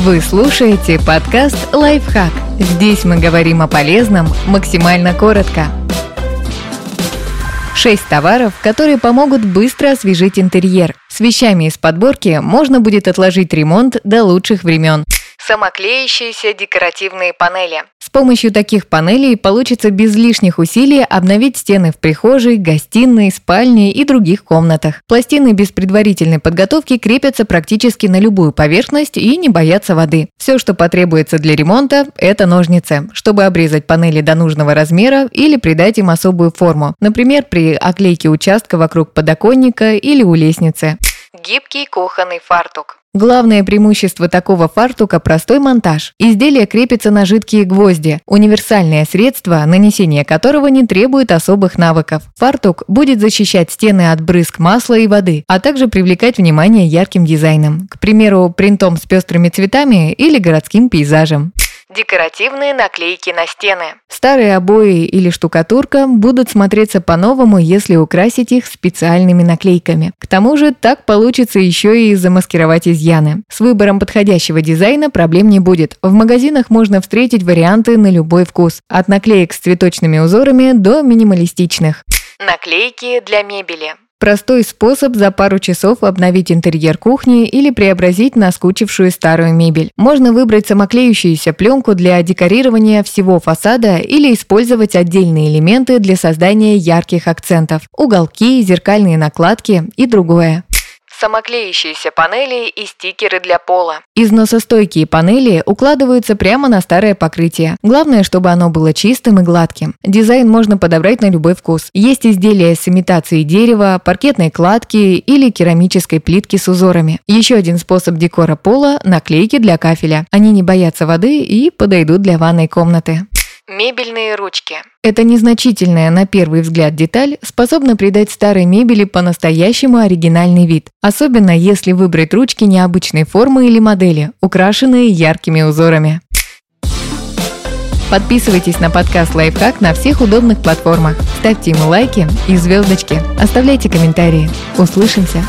Вы слушаете подкаст «Лайфхак». Здесь мы говорим о полезном максимально коротко. Шесть товаров, которые помогут быстро освежить интерьер. С вещами из подборки можно будет отложить ремонт до лучших времен. Самоклеящиеся декоративные панели. Помощью таких панелей получится без лишних усилий обновить стены в прихожей, гостиной, спальне и других комнатах. Пластины без предварительной подготовки крепятся практически на любую поверхность и не боятся воды. Все, что потребуется для ремонта, это ножницы, чтобы обрезать панели до нужного размера или придать им особую форму, например, при оклейке участка вокруг подоконника или у лестницы. Гибкий кухонный фартук. Главное преимущество такого фартука – простой монтаж. Изделие крепится на жидкие гвозди, универсальное средство, нанесение которого не требует особых навыков. Фартук будет защищать стены от брызг масла и воды, а также привлекать внимание ярким дизайном, к примеру, принтом с пестрыми цветами или городским пейзажем. Декоративные наклейки на стены. Старые обои или штукатурка будут смотреться по-новому, если украсить их специальными наклейками. К тому же так получится еще и замаскировать изъяны. С выбором подходящего дизайна проблем не будет. В магазинах можно встретить варианты на любой вкус. От наклеек с цветочными узорами до минималистичных. Наклейки для мебели. Простой способ за пару часов обновить интерьер кухни или преобразить наскучившую старую мебель. Можно выбрать самоклеющуюся пленку для декорирования всего фасада или использовать отдельные элементы для создания ярких акцентов – уголки, зеркальные накладки и другое самоклеящиеся панели и стикеры для пола. Износостойкие панели укладываются прямо на старое покрытие. Главное, чтобы оно было чистым и гладким. Дизайн можно подобрать на любой вкус. Есть изделия с имитацией дерева, паркетной кладки или керамической плитки с узорами. Еще один способ декора пола – наклейки для кафеля. Они не боятся воды и подойдут для ванной комнаты. Мебельные ручки. Эта незначительная на первый взгляд деталь способна придать старой мебели по-настоящему оригинальный вид, особенно если выбрать ручки необычной формы или модели, украшенные яркими узорами. Подписывайтесь на подкаст «Лайфхак» на всех удобных платформах. Ставьте ему лайки и звездочки. Оставляйте комментарии. Услышимся!